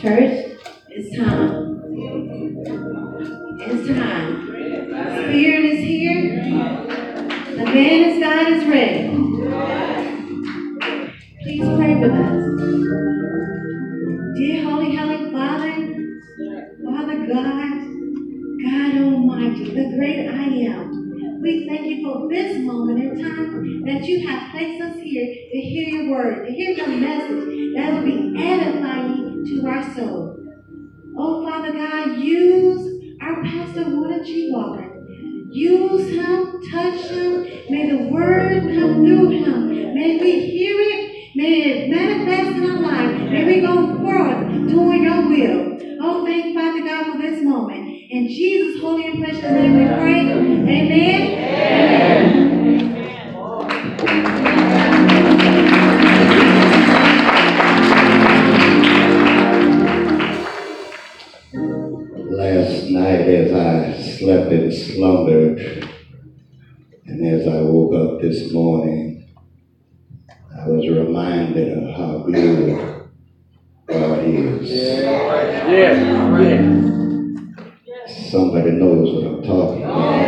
Church, Somebody knows what I'm talking about.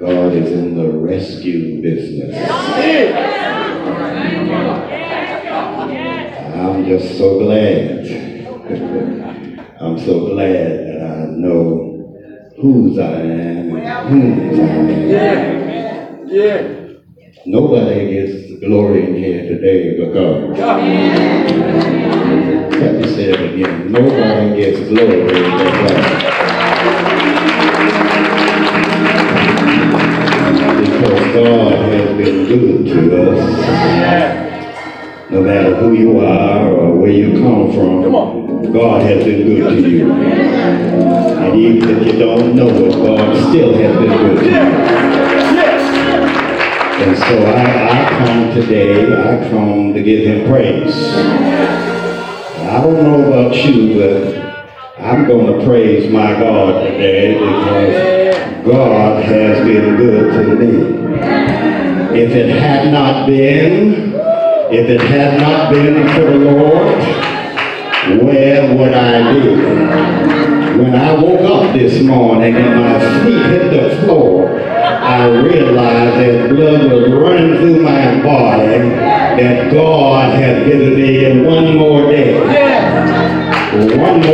God is in the rescue business. I'm just so glad. I'm so glad that I know whose I am and whose I am. Yeah. Nobody gets glory in here today but God. Let me say it again. Nobody gets glory but God. Because God has been good to us. No matter who you are or where you come from, Come on. God has been good to you. And even if you don't know it, God still has been good to you. And so I, I come today, I come to give him praise. I don't know about you, but I'm going to praise my God today because God has been good to me. If it had not been, if it had not been for the Lord, where would I be? When I woke up this morning and my feet hit the floor, I realized that blood was running through my body, that God given me one more day. One more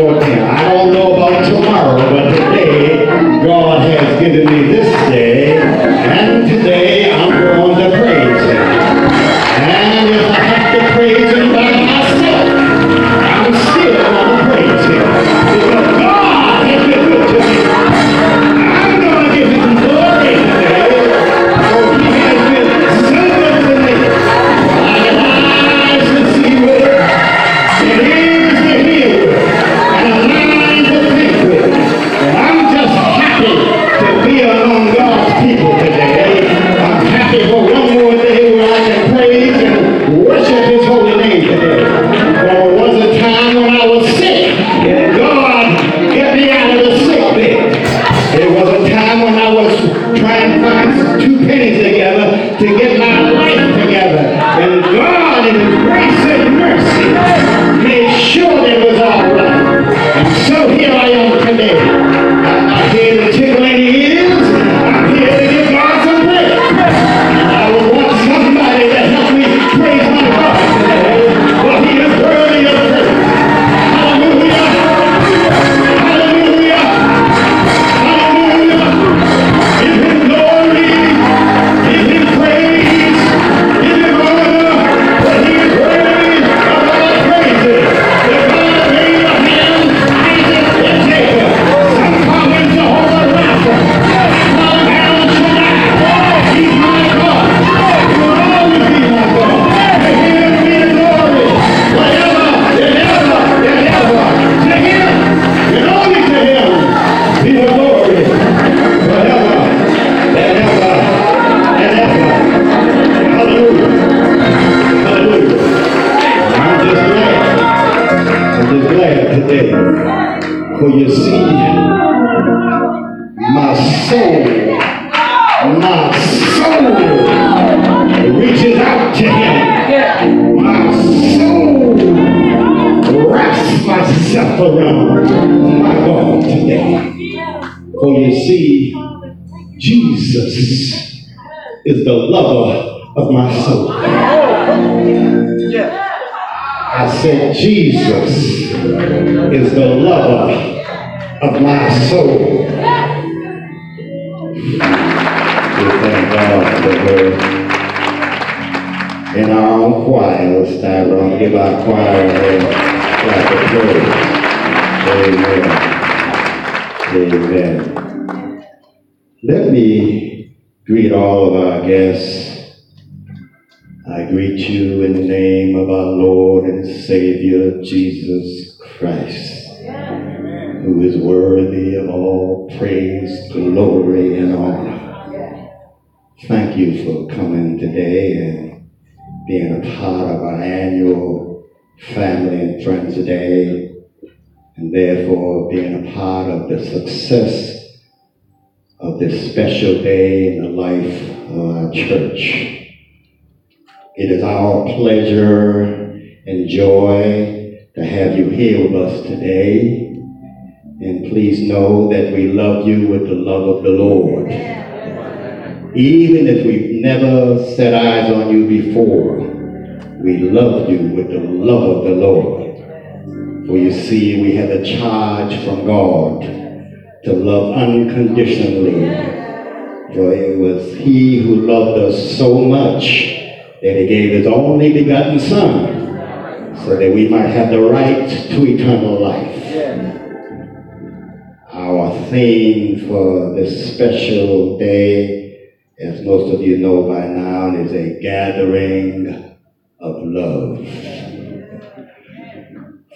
Amen. Amen. Let me greet all of our guests. I greet you in the name of our Lord and Savior Jesus Christ, who is worthy of all praise, glory, and honor. Thank you for coming today and being a part of our annual Family and Friends today, and therefore being a part of the success of this special day in the life of our church. It is our pleasure and joy to have you here with us today. And please know that we love you with the love of the Lord. Even if we've never set eyes on you before, we love you with the love of the Lord. For you see, we have a charge from God to love unconditionally. For it was He who loved us so much that He gave His only begotten Son so that we might have the right to eternal life. Our theme for this special day, as most of you know by now, is a gathering of love.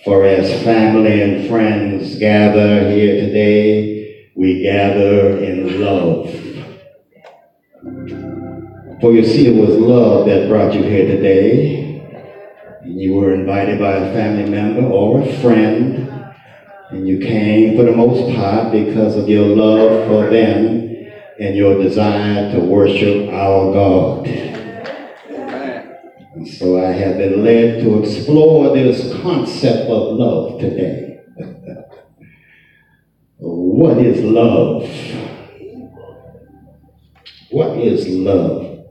For as family and friends gather here today, we gather in love. For you see, it was love that brought you here today. And you were invited by a family member or a friend. And you came for the most part because of your love for them and your desire to worship our God. And so I have been led to explore this concept of love today. what is love? What is love?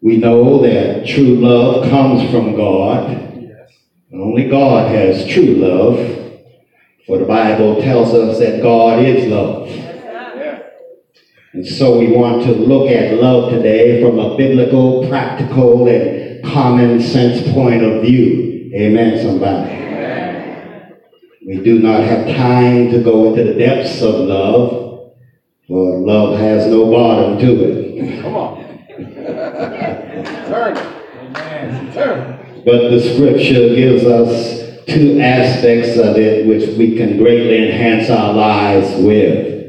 We know that true love comes from God. Yes. Only God has true love. For the Bible tells us that God is love. Yeah. And so we want to look at love today from a biblical, practical, and common sense point of view. Amen, somebody. We do not have time to go into the depths of love, for love has no bottom to it. Come on. Turn. Amen. Turn. But the scripture gives us two aspects of it which we can greatly enhance our lives with.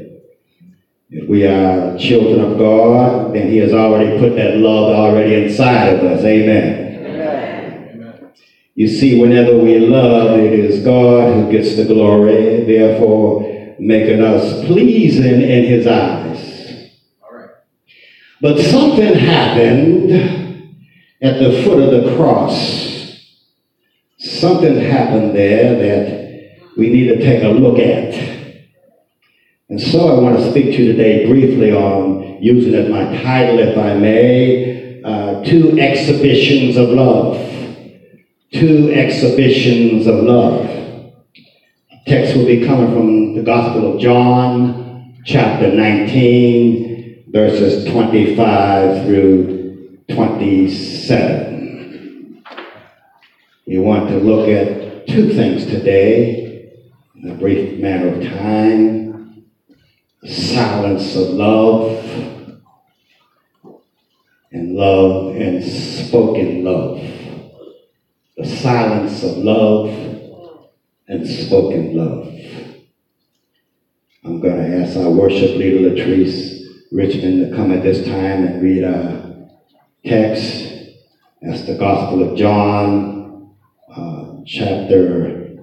If we are children of God, then He has already put that love already inside of us. Amen. Amen. You see, whenever we love, it is God who gets the glory, therefore making us pleasing in His eyes. All right. But something happened at the foot of the cross. Something happened there that we need to take a look at. And so I want to speak to you today briefly on using as my title, if I may, uh, two exhibitions of love. Two exhibitions of love. Text will be coming from the Gospel of John, chapter 19, verses 25 through 27. We want to look at two things today in a brief matter of time. Silence of love and love and spoken love. The silence of love and spoken love. I'm going to ask our worship leader, Latrice Richmond, to come at this time and read our text. That's the Gospel of John, uh, chapter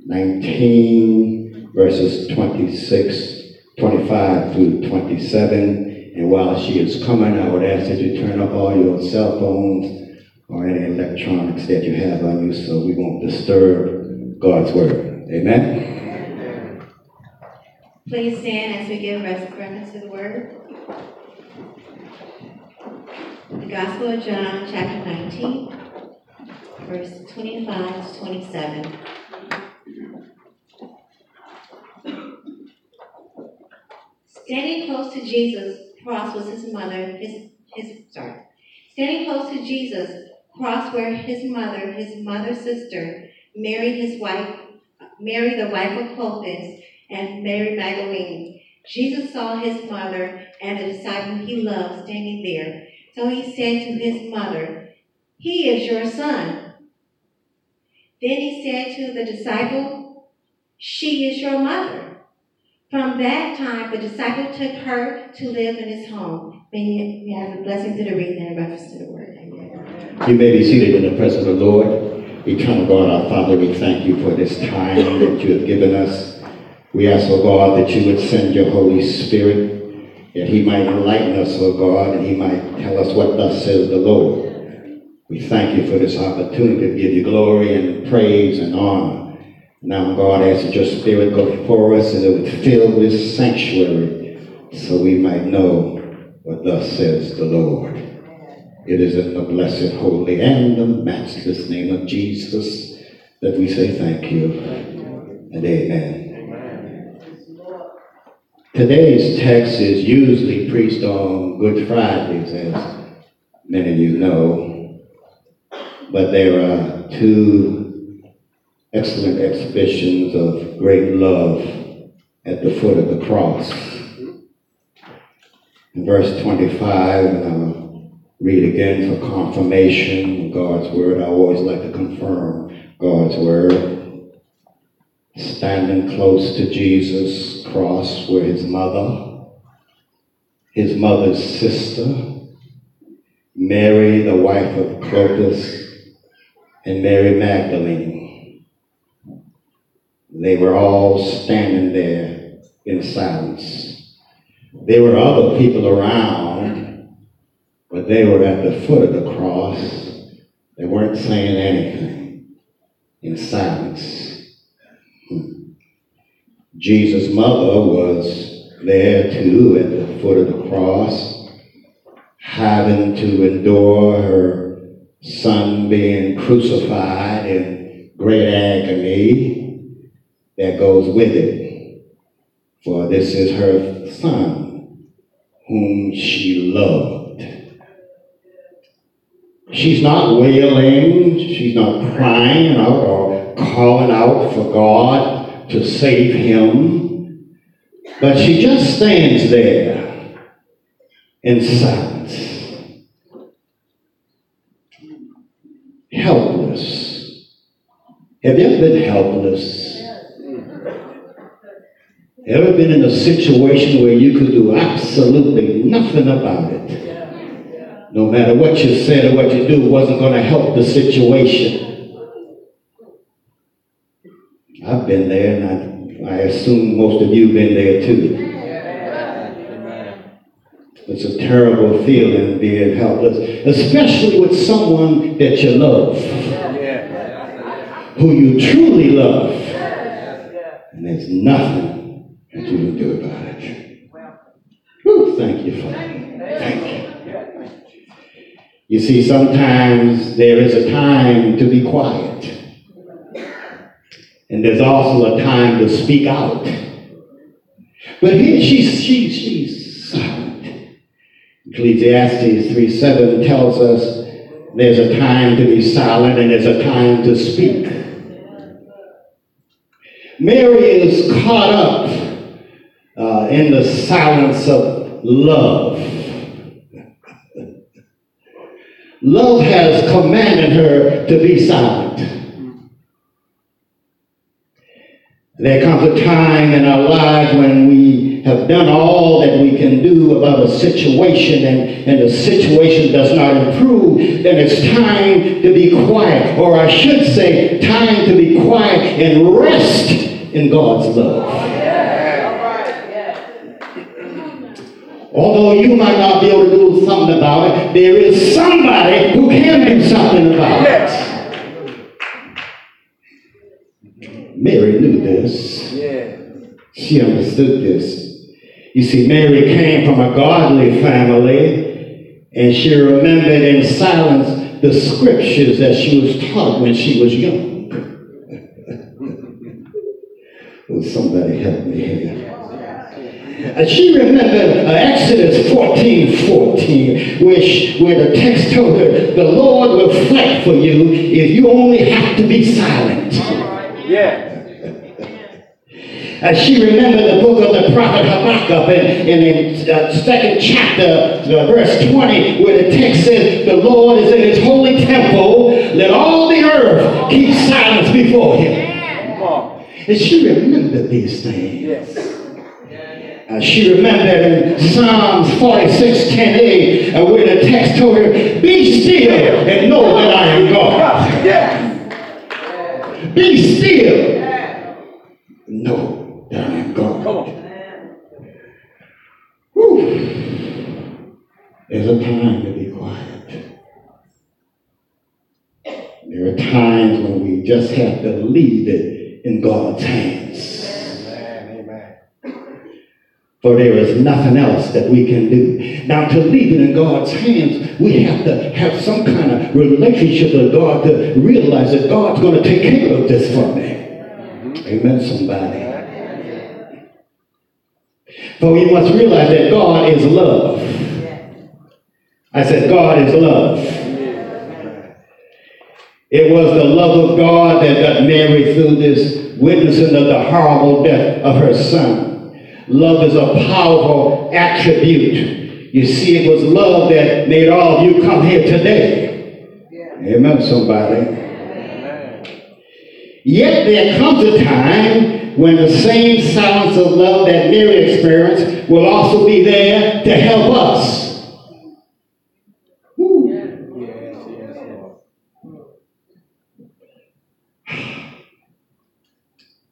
19, verses 26, 25 through 27. And while she is coming, I would ask that you turn off all your cell phones or any electronics that you have on you so we won't disturb God's word. Amen? Please stand as we give reference to the word. The Gospel of John, chapter 19, verse 25 to 27. Standing close to Jesus' cross was his mother, his, his, sorry. Standing close to Jesus' cross where his mother, his mother's sister, Mary, his wife, Mary, the wife of Clopas, and Mary Magdalene. Jesus saw his mother and the disciple he loved standing there. So he said to his mother, He is your son. Then he said to the disciple, She is your mother. From that time, the disciple took her to live in his home. May you have the blessings of the reading and reference to the word. Amen. You may be seated in the presence of the Lord. Eternal God, our Father, we thank you for this time that you have given us. We ask, O God, that you would send your Holy Spirit, that he might enlighten us, O God, and he might tell us what thus says the Lord. We thank you for this opportunity to give you glory and praise and honor. Now, God, I ask that your Spirit go before us and it would fill this sanctuary so we might know what thus says the Lord. It is in the blessed, holy, and the matchless name of Jesus that we say thank you and amen. Today's text is usually preached on Good Fridays, as many of you know, but there are two excellent exhibitions of great love at the foot of the cross. In verse 25, and I'll read again for confirmation of God's word. I always like to confirm God's word. Standing close to Jesus' cross were his mother, his mother's sister, Mary, the wife of Clopas, and Mary Magdalene. They were all standing there in silence. There were other people around, but they were at the foot of the cross. They weren't saying anything in silence. Jesus' mother was there too at the foot of the cross, having to endure her son being crucified in great agony that goes with it. For this is her son whom she loved. She's not wailing, she's not crying out or calling out for God to save him, but she just stands there in silence, helpless. Have you ever been helpless? Ever been in a situation where you could do absolutely nothing about it? No matter what you said or what you do wasn't going to help the situation. I've been there, and I, I assume most of you have been there too. It's a terrible feeling being helpless, especially with someone that you love, who you truly love, and there's nothing that you do about it. Whew, thank you, Father. Thank you. You see, sometimes there is a time to be quiet. And there's also a time to speak out. But here she's, she's, she's silent. Ecclesiastes 3 7 tells us there's a time to be silent and there's a time to speak. Mary is caught up uh, in the silence of love. Love has commanded her to be silent. There comes a time in our lives when we have done all that we can do about a situation and, and the situation does not improve, then it's time to be quiet. Or I should say, time to be quiet and rest in God's love. Although you might not be able to do something about it, there is somebody who can do something about it. Yes. Mary knew this. Yeah. She understood this. You see, Mary came from a godly family, and she remembered in silence the scriptures that she was taught when she was young. Will somebody help me here? And she remembered uh, Exodus 14, 14, where, she, where the text told her, the Lord will fight for you if you only have to be silent. Yeah. And she remembered the book of the prophet Habakkuk and in the uh, second chapter, uh, verse 20, where the text says, The Lord is in his holy temple, let all the earth keep silence before him. And she remembered these things. Yes. Uh, she remembered in Psalms 46, 10a, uh, where the text told her, Be still and know that I am God. Yeah. Be still. Know that I am God. Come on. Whew. There's a time to be quiet. There are times when we just have to leave it in God's hands. Amen. Amen. For there is nothing else that we can do. Now, to leave it in God's hands, we have to have some kind of relationship with God to realize that God's going to take care of this for me. Amen, somebody. For we must realize that God is love. I said, God is love. It was the love of God that got Mary through this witnessing of the horrible death of her son. Love is a powerful attribute. You see, it was love that made all of you come here today. Amen, somebody. Yet there comes a time when the same silence of love that Mary experienced will also be there to help us. Woo. Yes. Yes,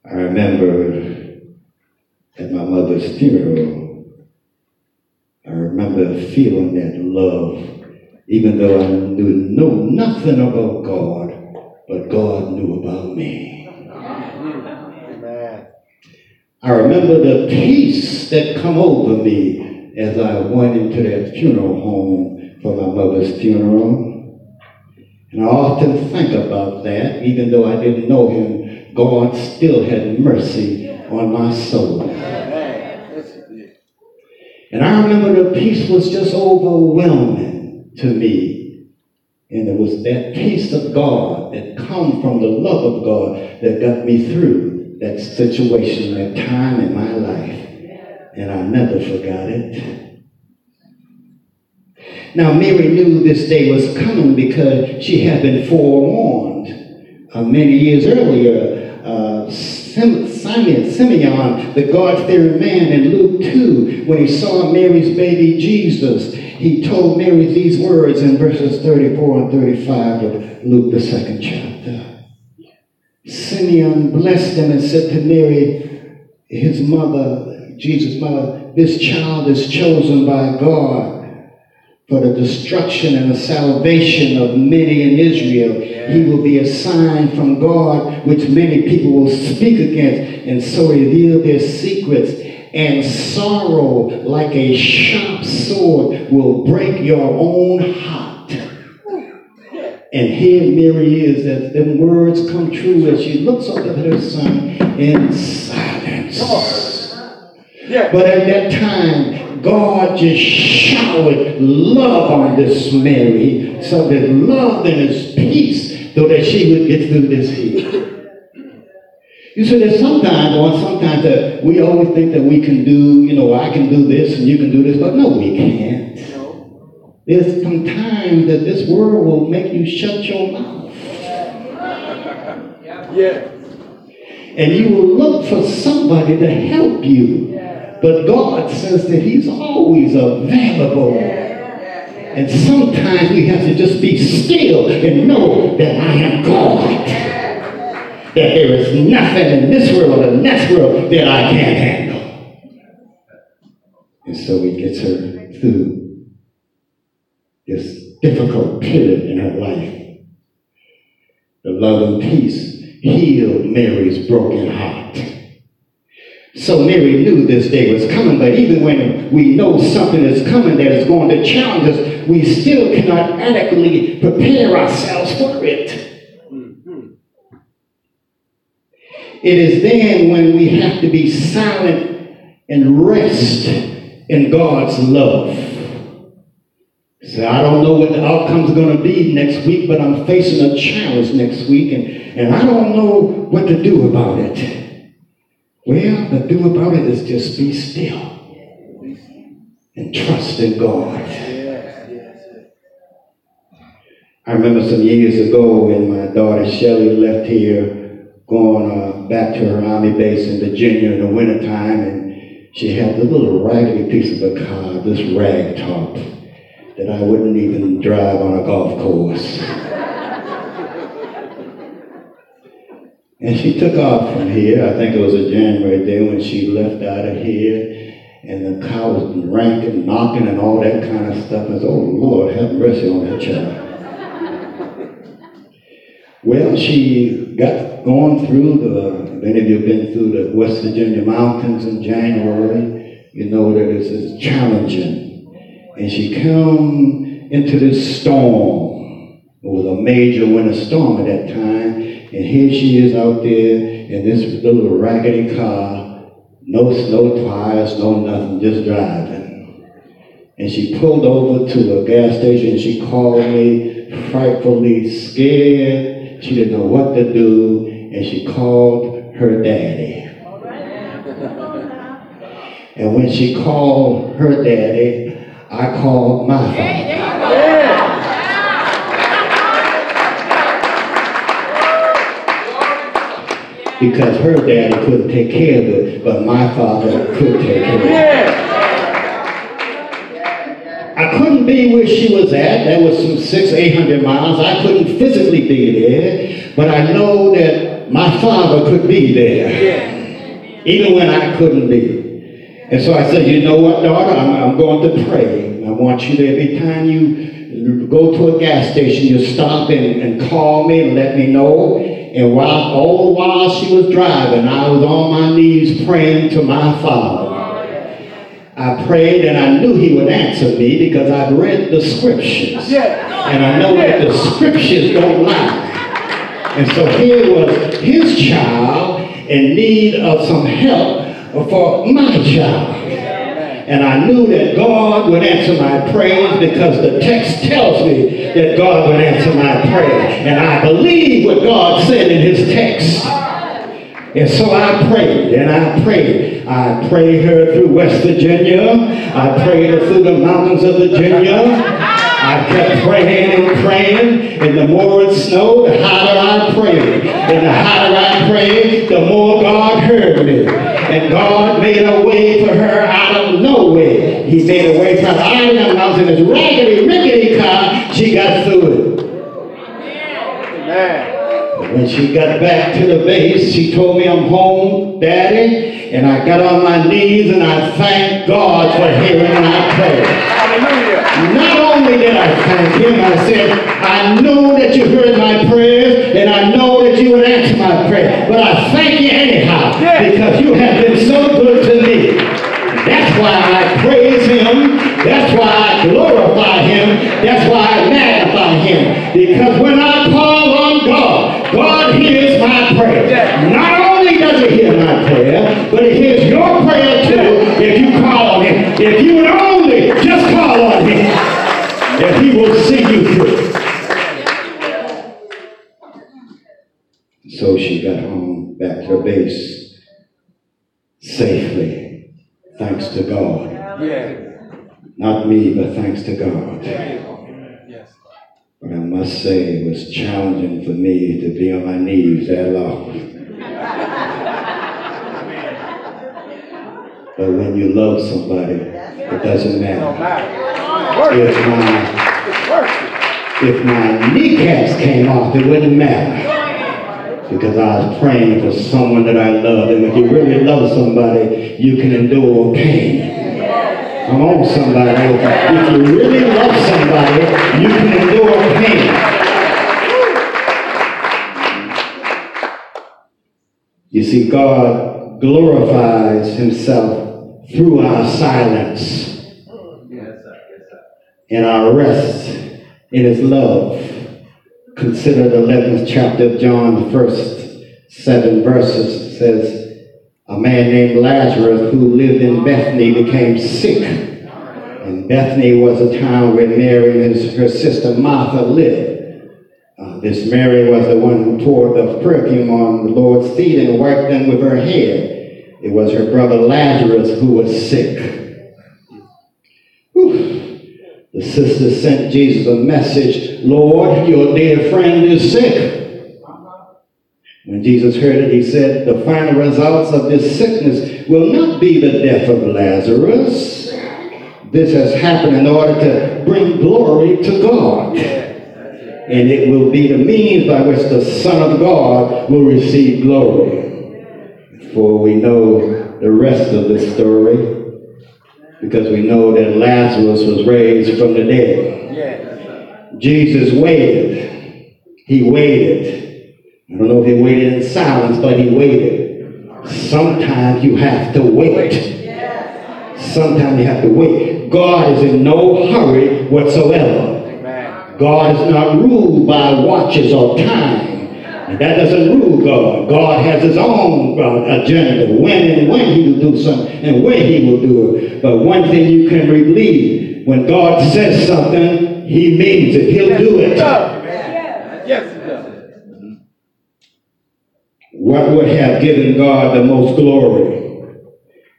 I remember at my mother's funeral, I remember feeling that love, even though I knew know nothing about God, but God knew about me. I remember the peace that come over me as I went into that funeral home for my mother's funeral. And I often think about that, even though I didn't know him, God still had mercy on my soul. Amen. Yes, He did. And I remember the peace was just overwhelming to me. And it was that peace of God that come from the love of God that got me through that situation, that time in my life. And I never forgot it. Now, Mary knew this day was coming because she had been forewarned uh, many years earlier. Uh, Sim- Simeon, the God-fearing man in Luke 2, when he saw Mary's baby Jesus, he told Mary these words in verses 34 and 35 of Luke, the second chapter. Simeon blessed him and said to Mary, his mother, Jesus' mother, this child is chosen by God for the destruction and the salvation of many in Israel. He will be a sign from God which many people will speak against and so reveal their secrets. And sorrow, like a sharp sword, will break your own heart. And here Mary is, as them words come true as she looks up at her son in silence. Yeah. But at that time, God just showered love on this Mary, so that love and his peace, so that she would get through this heat. You see, there's sometimes, or sometimes that we always think that we can do, you know, I can do this and you can do this, but no, we can't. There's some time that this world will make you shut your mouth. Yeah. and you will look for somebody to help you. But God says that He's always available. And sometimes we have to just be still and know that I am God. That there is nothing in this world or next world that I can't handle. And so he gets her through this difficult period in her life. The love and peace healed Mary's broken heart. So Mary knew this day was coming, but even when we know something is coming that is going to challenge us, we still cannot adequately prepare ourselves for it. Mm-hmm. It is then when we have to be silent and rest in God's love. So I don't know what the outcome's going to be next week, but I'm facing a challenge next week, and, and I don't know what to do about it. Well, the do about it is just be still and trust in God. I remember some years ago when my daughter Shelley left here, going uh, back to her army base in Virginia in the wintertime, and she had this little raggedy piece of a car, this rag top, that I wouldn't even drive on a golf course. And she took off from here. I think it was a January day when she left out of here, and the car was ranking, knocking, and all that kind of stuff. I said, "Oh Lord, have mercy on that child." Well, she got going through the, if any of you have been through the West Virginia mountains in January, you know that it's, it's challenging. And she come into this storm. It was a major winter storm at that time. And here she is out there in this little raggedy car, no snow tires, no nothing, just driving. And she pulled over to a gas station she called me frightfully scared. She didn't know what to do, and she called her daddy. And when she called her daddy, I called my father. Because her daddy couldn't take care of it, but my father could take care of it. I couldn't be where she was at. That was some six, eight hundred miles. I couldn't physically be there, but I know that my father could be there, even when I couldn't be. And so I said, you know what, daughter, I'm, I'm going to pray. I want you to, every time you go to a gas station, you stop and, and call me and let me know. And while all the while she was driving, I was on my knees praying to my father. I prayed and I knew he would answer me because I've read the scriptures. And I know that the scriptures don't lie. And so here was his child in need of some help for my child. And I knew that God would answer my prayers because the text tells me that God would answer my prayer. And I believe what God said in his text. And so I prayed and I prayed. I prayed her through West Virginia. I prayed her through the mountains of Virginia. I kept praying and praying, and the more it snowed, the hotter I prayed. And the hotter I prayed, the more God heard me. And God made a way for her out of no way. He made a way for her out of the mountains in this raggedy, rickety car. She got through it. Amen. When she got back to the base, she told me, I'm home, Daddy. And I got on my knees and I thanked God for hearing my prayer. Only did I thank him, I said, I know that you heard my prayers and I know that you would answer my prayer. But I thank you anyhow because you have been so good to me. That's why I praise him. That's why I glorify him. That's why I magnify him. Because when I call on God, God hears my prayer. Yeah. Not only does he hear my prayer, but he hears your prayer too if you call on him. If you would only just call on him, that he will see you through. So she got home back to her base safely, thanks to God. Yeah. Not me, but thanks to God. Yes. But I must say it was for me to be on my knees that long. But when you love somebody, it doesn't matter. If my, if my kneecaps came off, it wouldn't matter. Because I was praying for someone that I love. And if you really love somebody, you can endure pain. Come on, somebody. If you really love somebody, you can endure pain. You see, God glorifies himself through our silence and our rest in his love. Consider the 11th chapter of John, the first seven verses says, a man named Lazarus who lived in Bethany became sick. And Bethany was a town where Mary and her sister Martha lived. This Mary was the one who poured the perfume on the Lord's feet and wiped them with her hair. It was her brother Lazarus who was sick. Whew. The sister sent Jesus a message, Lord, your dear friend is sick. When Jesus heard it, he said, The final results of this sickness will not be the death of Lazarus. This has happened in order to bring glory to God. And it will be the means by which the Son of God will receive glory. For we know the rest of the story, because we know that Lazarus was raised from the dead. Jesus waited. He waited I don't know if he waited in silence, but he waited. Sometimes you have to wait. Sometimes you have to wait. God is in no hurry whatsoever. God is not ruled by watches or time. And that doesn't rule God. God has his own uh, agenda, when and when he will do something and when he will do it. But one thing you can believe, when God says something, he means it. He'll do it. Yes, he does. What would have given God the most glory?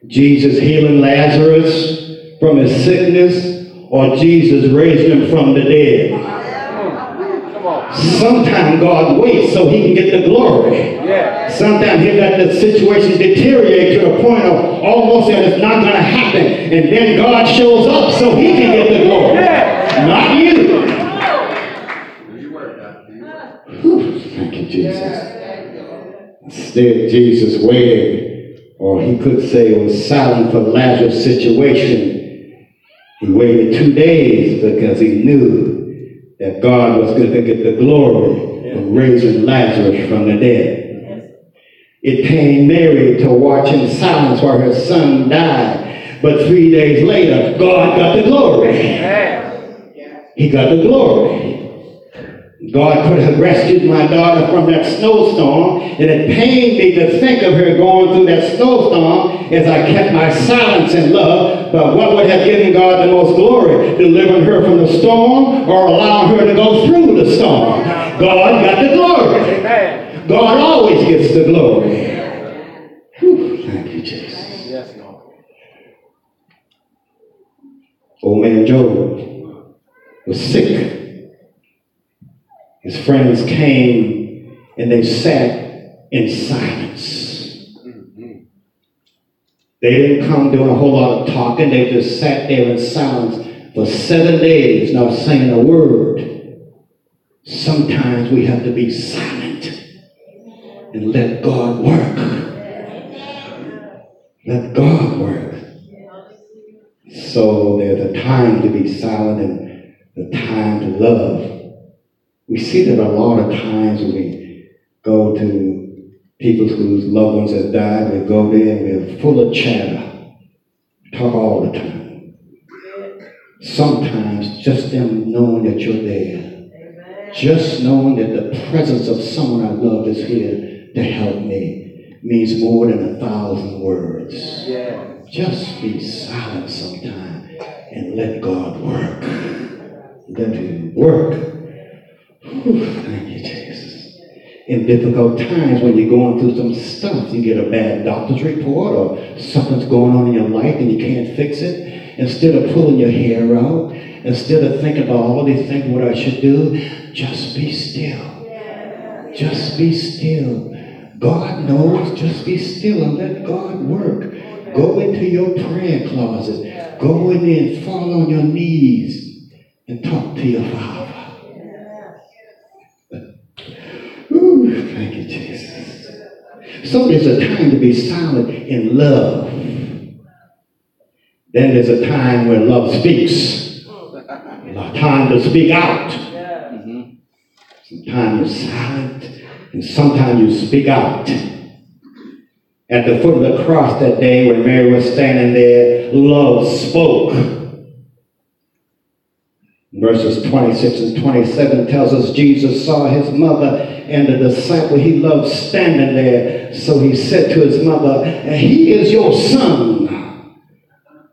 Jesus healing Lazarus from his sickness or Jesus raised him from the dead? Come. Sometimes God waits so he can get the glory. Yeah. Sometimes he let the situation deteriorate to the point of almost that it's not going to happen. And then God shows up so he can get the glory. Yeah. Not you. Whew. Thank you, Jesus. Instead, Jesus waited, or he could say was silent for Lazarus' situation. He waited two days because he knew that God was going to get the glory of raising Lazarus from the dead. It pained Mary to watch in silence while her son died. But three days later, God got the glory. He got the glory. God could have rescued my daughter from that snowstorm, and it pained me to think of her going through that snowstorm as I kept my silence in love. But what would have given God the most glory? Delivering her from the storm or allowing her to go through the storm? God got the glory. Amen. God always gets the glory. Whew, thank you, Jesus. Yes, Lord. Old man Job was sick. His friends came and they sat in silence. They didn't come doing a whole lot of talking. They just sat there in silence for seven days, not saying a word. Sometimes we have to be silent and let God work. Let God work. So there's a time to be silent and the time to love. We see that a lot of times when we go to people whose loved ones have died, we go there and we're full of chatter. Talk all the time. Sometimes just them knowing that you're there. Just knowing that the presence of someone I love is here to help me means more than a thousand words. Yeah. Just be silent sometime and let God work. Let Him work. Thank you, Jesus. In difficult times when you're going through some stuff, you get a bad doctor's report or something's going on in your life and you can't fix it. Instead of pulling your hair out, instead of thinking about all these things, what I should do, just be still. Just be still. God knows, just be still and let God work. Go into your prayer closet. Go in there and fall on your knees and talk to your Father. Ooh, thank you, Jesus. So there's a time to be silent in love. Then there's a time when love speaks. A time to speak out. Sometimes you're silent, and sometimes you speak out. At the foot of the cross that day when Mary was standing there, love spoke. Verses 26 and 27 tells us Jesus saw his mother and the disciple he loved standing there. So he said to his mother, He is your son.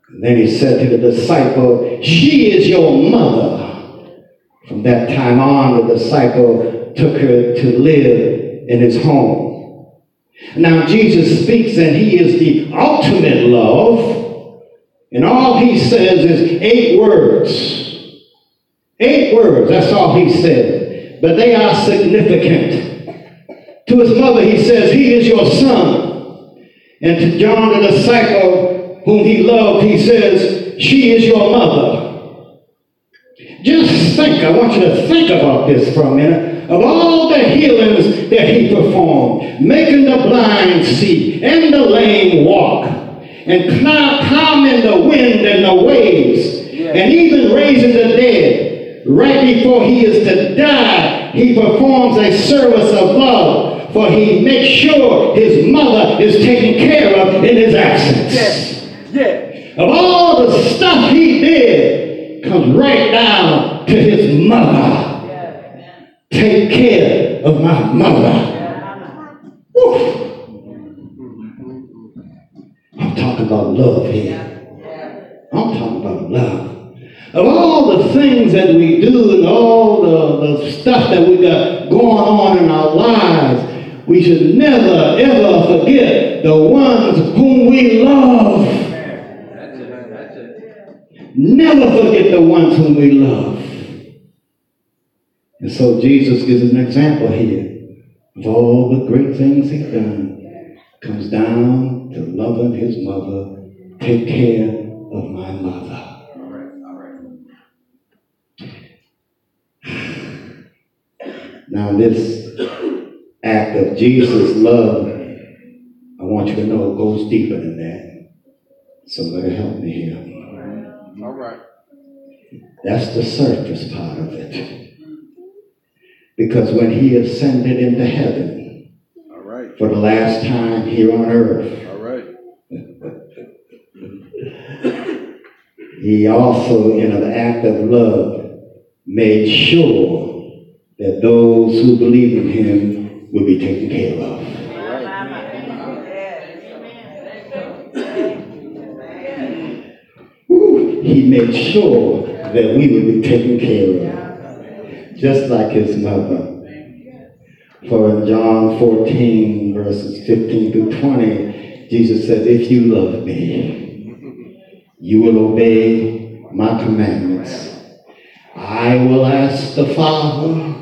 And then he said to the disciple, She is your mother. From that time on, the disciple took her to live in his home. Now, Jesus speaks, and he is the ultimate love. And all he says is eight words. Eight words, that's all he said. But they are significant. To his mother, he says, He is your son. And to John, the disciple whom he loved, he says, She is your mother. Just think, I want you to think about this for a minute. Of all the healings that he performed, making the blind see and the lame walk, and calming the wind and the waves, and even raising the dead right before he is to die, he performs a service of love, for he makes sure his mother is taken care of in his absence. Yes. Yes. Of all the stuff he did, comes right down to his mother. Take care of my mother. Woo. I'm talking about love here. I'm talking about love. Of all the things that we do and all the, the stuff that we got going on in our lives, we should never, ever forget the ones whom we love. Never forget the ones whom we love. And so Jesus gives an example here of all the great things he's done. Comes down to loving his mother, take care of my mother. All right. All Now, this act of Jesus' love, I want you to know it goes deeper than that. Somebody help me here. All right. That's the surface part of it. Because when he ascended into heaven All right. for the last time here on earth, All right. he also, in an act of love, made sure that those who believe in him will be taken care of. He made sure that we would be taken care of, just like his mother. For in John 14, verses 15 through 20, Jesus said, If you love me, you will obey my commandments. I will ask the Father,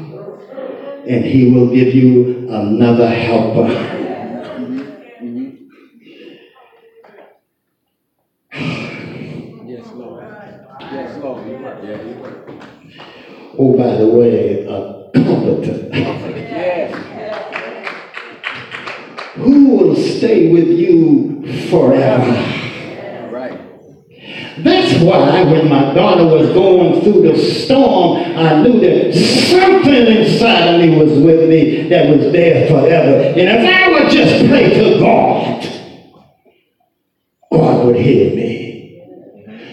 and he will give you another helper. Yes, Lord. Yes, Lord. You're right. Yeah, you're right. Oh, by the way, a comforter. Yes. Who will stay with you forever? That's why when my daughter was going through the storm, I knew that something inside of me was with me that was there forever. And if I would just pray to God, God would hear me.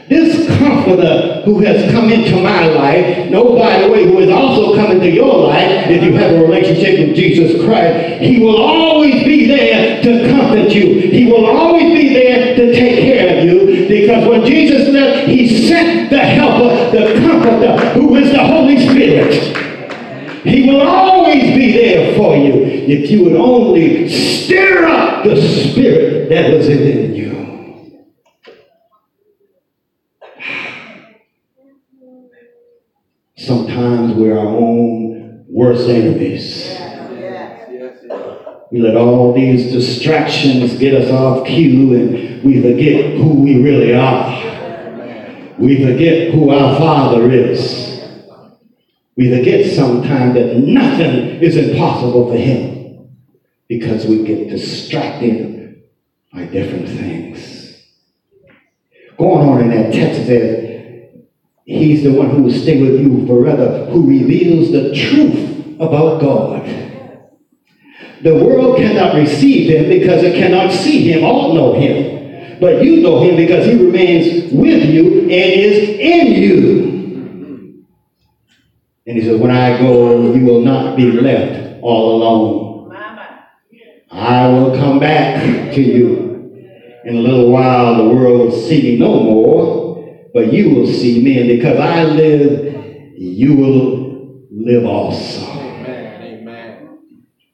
This comforter who has come into my life, no, by the way, who has also come into your life, if you have a relationship with Jesus Christ, he will always be there to comfort you. He will always be there to take care of you because when Jesus left, he sent the helper, the comforter, who is the Holy Spirit. He will always be there for you if you would only stir up the spirit that was within you. Sometimes we're our own worst enemies. We let all these distractions get us off cue and we forget who we really are. We forget who our Father is. We forget sometimes that nothing is impossible for Him because we get distracted by different things. going on in that text says, He's the one who will stay with you forever, who reveals the truth about God. The world cannot receive him because it cannot see him or know him. But you know him because he remains with you and is in you. And he says, When I go, you will not be left all alone. I will come back to you. In a little while, the world will see me no more, but you will see me. And because I live, you will live also. Amen. Amen.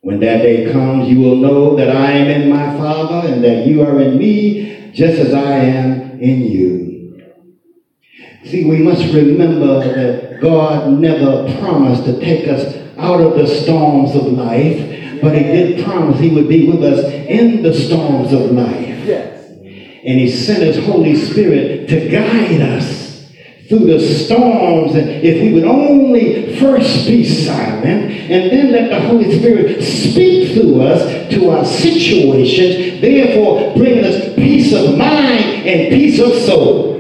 When that day comes, you will know that I am in my Father and that you are in me, just as I am in you. See, we must remember that God never promised to take us out of the storms of life, but He did promise He would be with us in the storms of life. And He sent His Holy Spirit to guide us through the storms. And if we would only first be silent and then let the Holy Spirit speak through us to our situations, therefore bringing us peace of mind and peace of soul.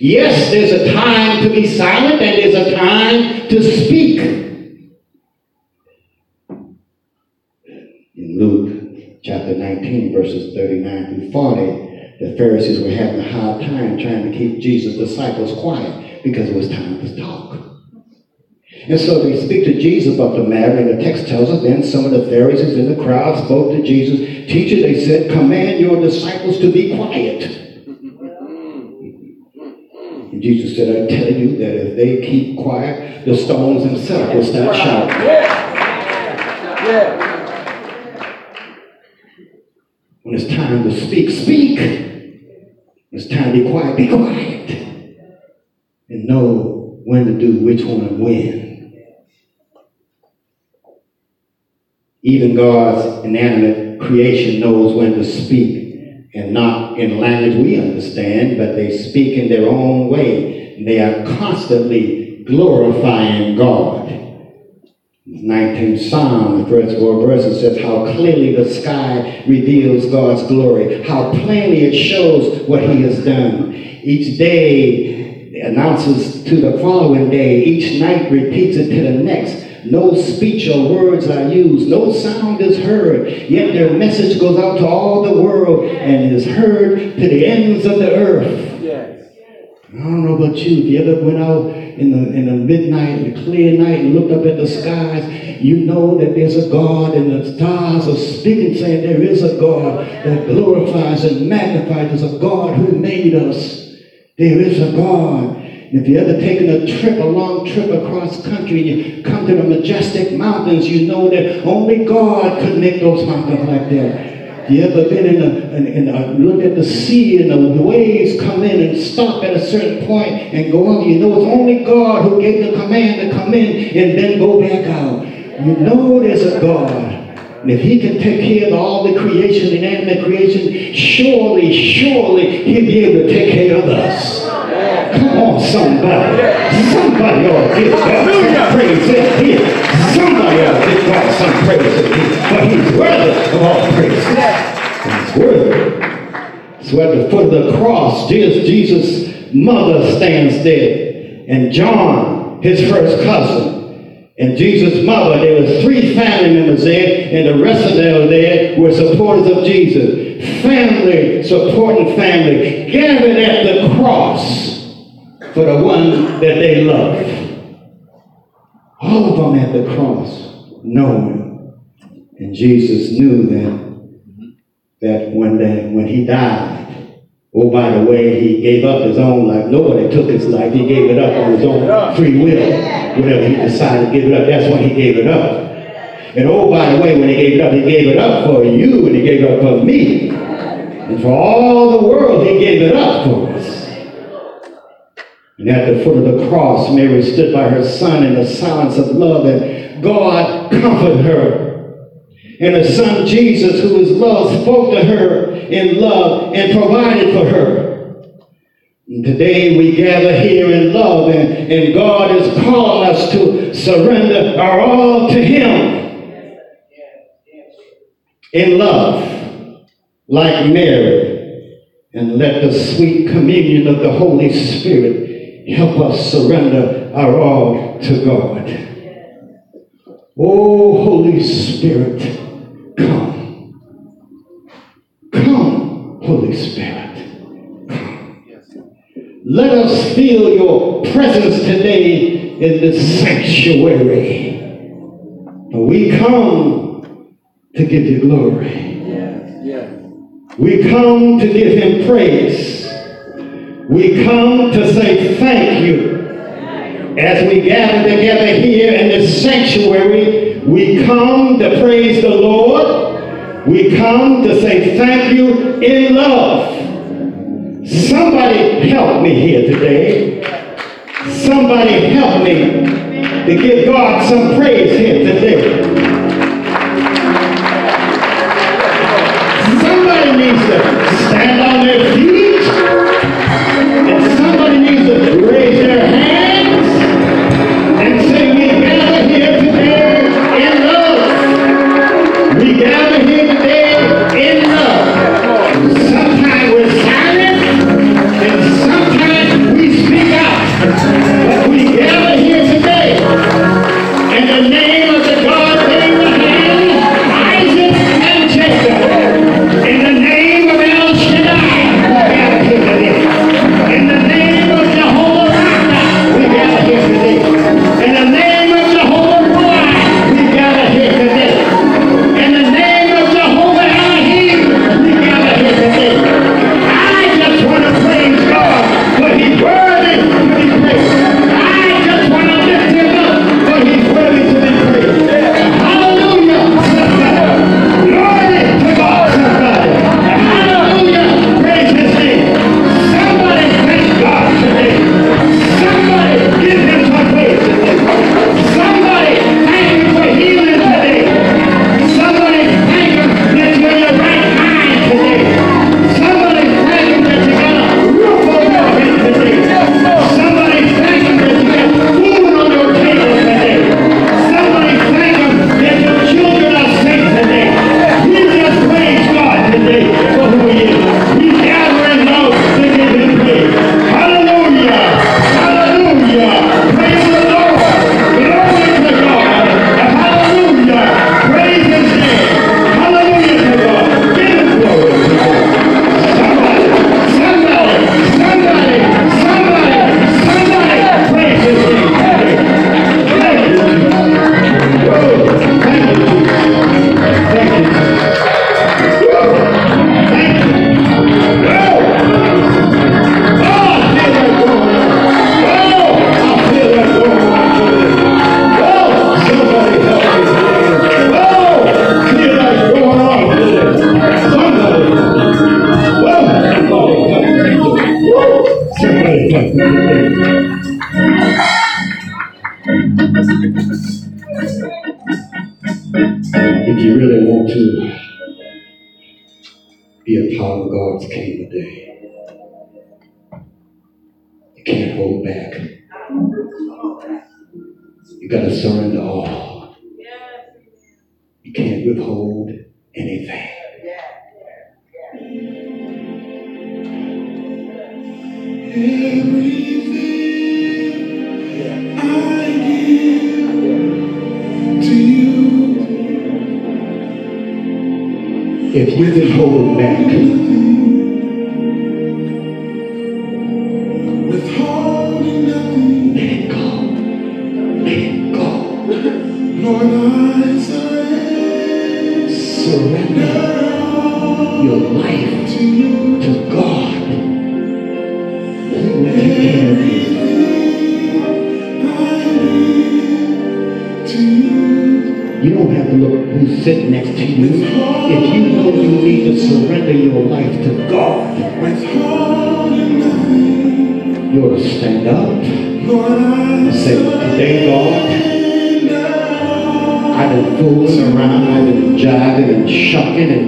Yes, there's a time to be silent and there's a time to speak. In Luke chapter 19, verses 39 through 40, the Pharisees were having a hard time trying to keep Jesus' disciples quiet because it was time to talk. And so they speak to Jesus about the matter, and the text tells us then some of the Pharisees in the crowd spoke to Jesus. Teacher, they said, command your disciples to be quiet. And Jesus said, I tell you that if they keep quiet, the stones themselves will start shouting. Yeah. Yeah. When it's time to speak, speak. When it's time to be quiet, be quiet. And know when to do which one and when. Even God's inanimate creation knows when to speak, and not in language we understand, but they speak in their own way. They are constantly glorifying God. 19th Psalm, the first four verses says how clearly the sky reveals God's glory, how plainly it shows what He has done. Each day announces to the following day, each night repeats it to the next. No speech or words are used, no sound is heard, yet their message goes out to all the world and is heard to the ends of the earth. I don't know about you. If you ever went out in the in the midnight, in the clear night, and looked up at the skies, you know that there's a God, and the stars are speaking, saying there is a God that glorifies and magnifies. There's a God who made us. There is a God. If you ever taken a trip, a long trip across country, and you come to the majestic mountains, you know that only God could make those mountains like that. You ever been in a, in, in a look at the sea and the waves come in and stop at a certain point and go out? You know it's only God who gave the command to come in and then go back out. You know there's a God. And if he can take care of all the creation, inanimate creation, surely, surely he'll be able to take care of us. Come on, somebody. Somebody ought to give God some praise in here. Somebody ought to give God some praise in here. For he's worthy of all praise. He's worthy. So at the foot of the cross, Jesus, Jesus' mother stands there. And John, his first cousin, and Jesus' mother, there were three family members there, and the rest of them there were supporters of Jesus. Family supporting family, gathered at the cross for the one that they love. All of them at the cross, knowing. And Jesus knew then that when, they, when he died, oh, by the way, he gave up his own life. Nobody took his life. He gave it up on his own free will. Whenever he decided to give it up, that's when he gave it up. And oh, by the way, when he gave it up, he gave it up for you and he gave it up for me. And for all the world, he gave it up for us. And at the foot of the cross, Mary stood by her son in the silence of love, and God comforted her. And her son Jesus, who is love, spoke to her in love and provided for her. And today we gather here in love, and, and God is calling us to surrender our all to Him in love, like Mary, and let the sweet communion of the Holy Spirit help us surrender our all to God. Oh, Holy Spirit, come. Come, Holy Spirit. Let us feel your presence today in this sanctuary. But we come to give you glory. Yes, yes. We come to give him praise we come to say thank you. As we gather together here in the sanctuary, we come to praise the Lord. We come to say thank you in love. Somebody help me here today. Somebody help me to give God some praise here. anything. Everything I give to you. If you could hold back.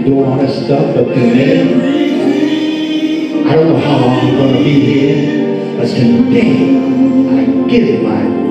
doing all that stuff, but today, I don't know how long I'm going to be here, but today, I give my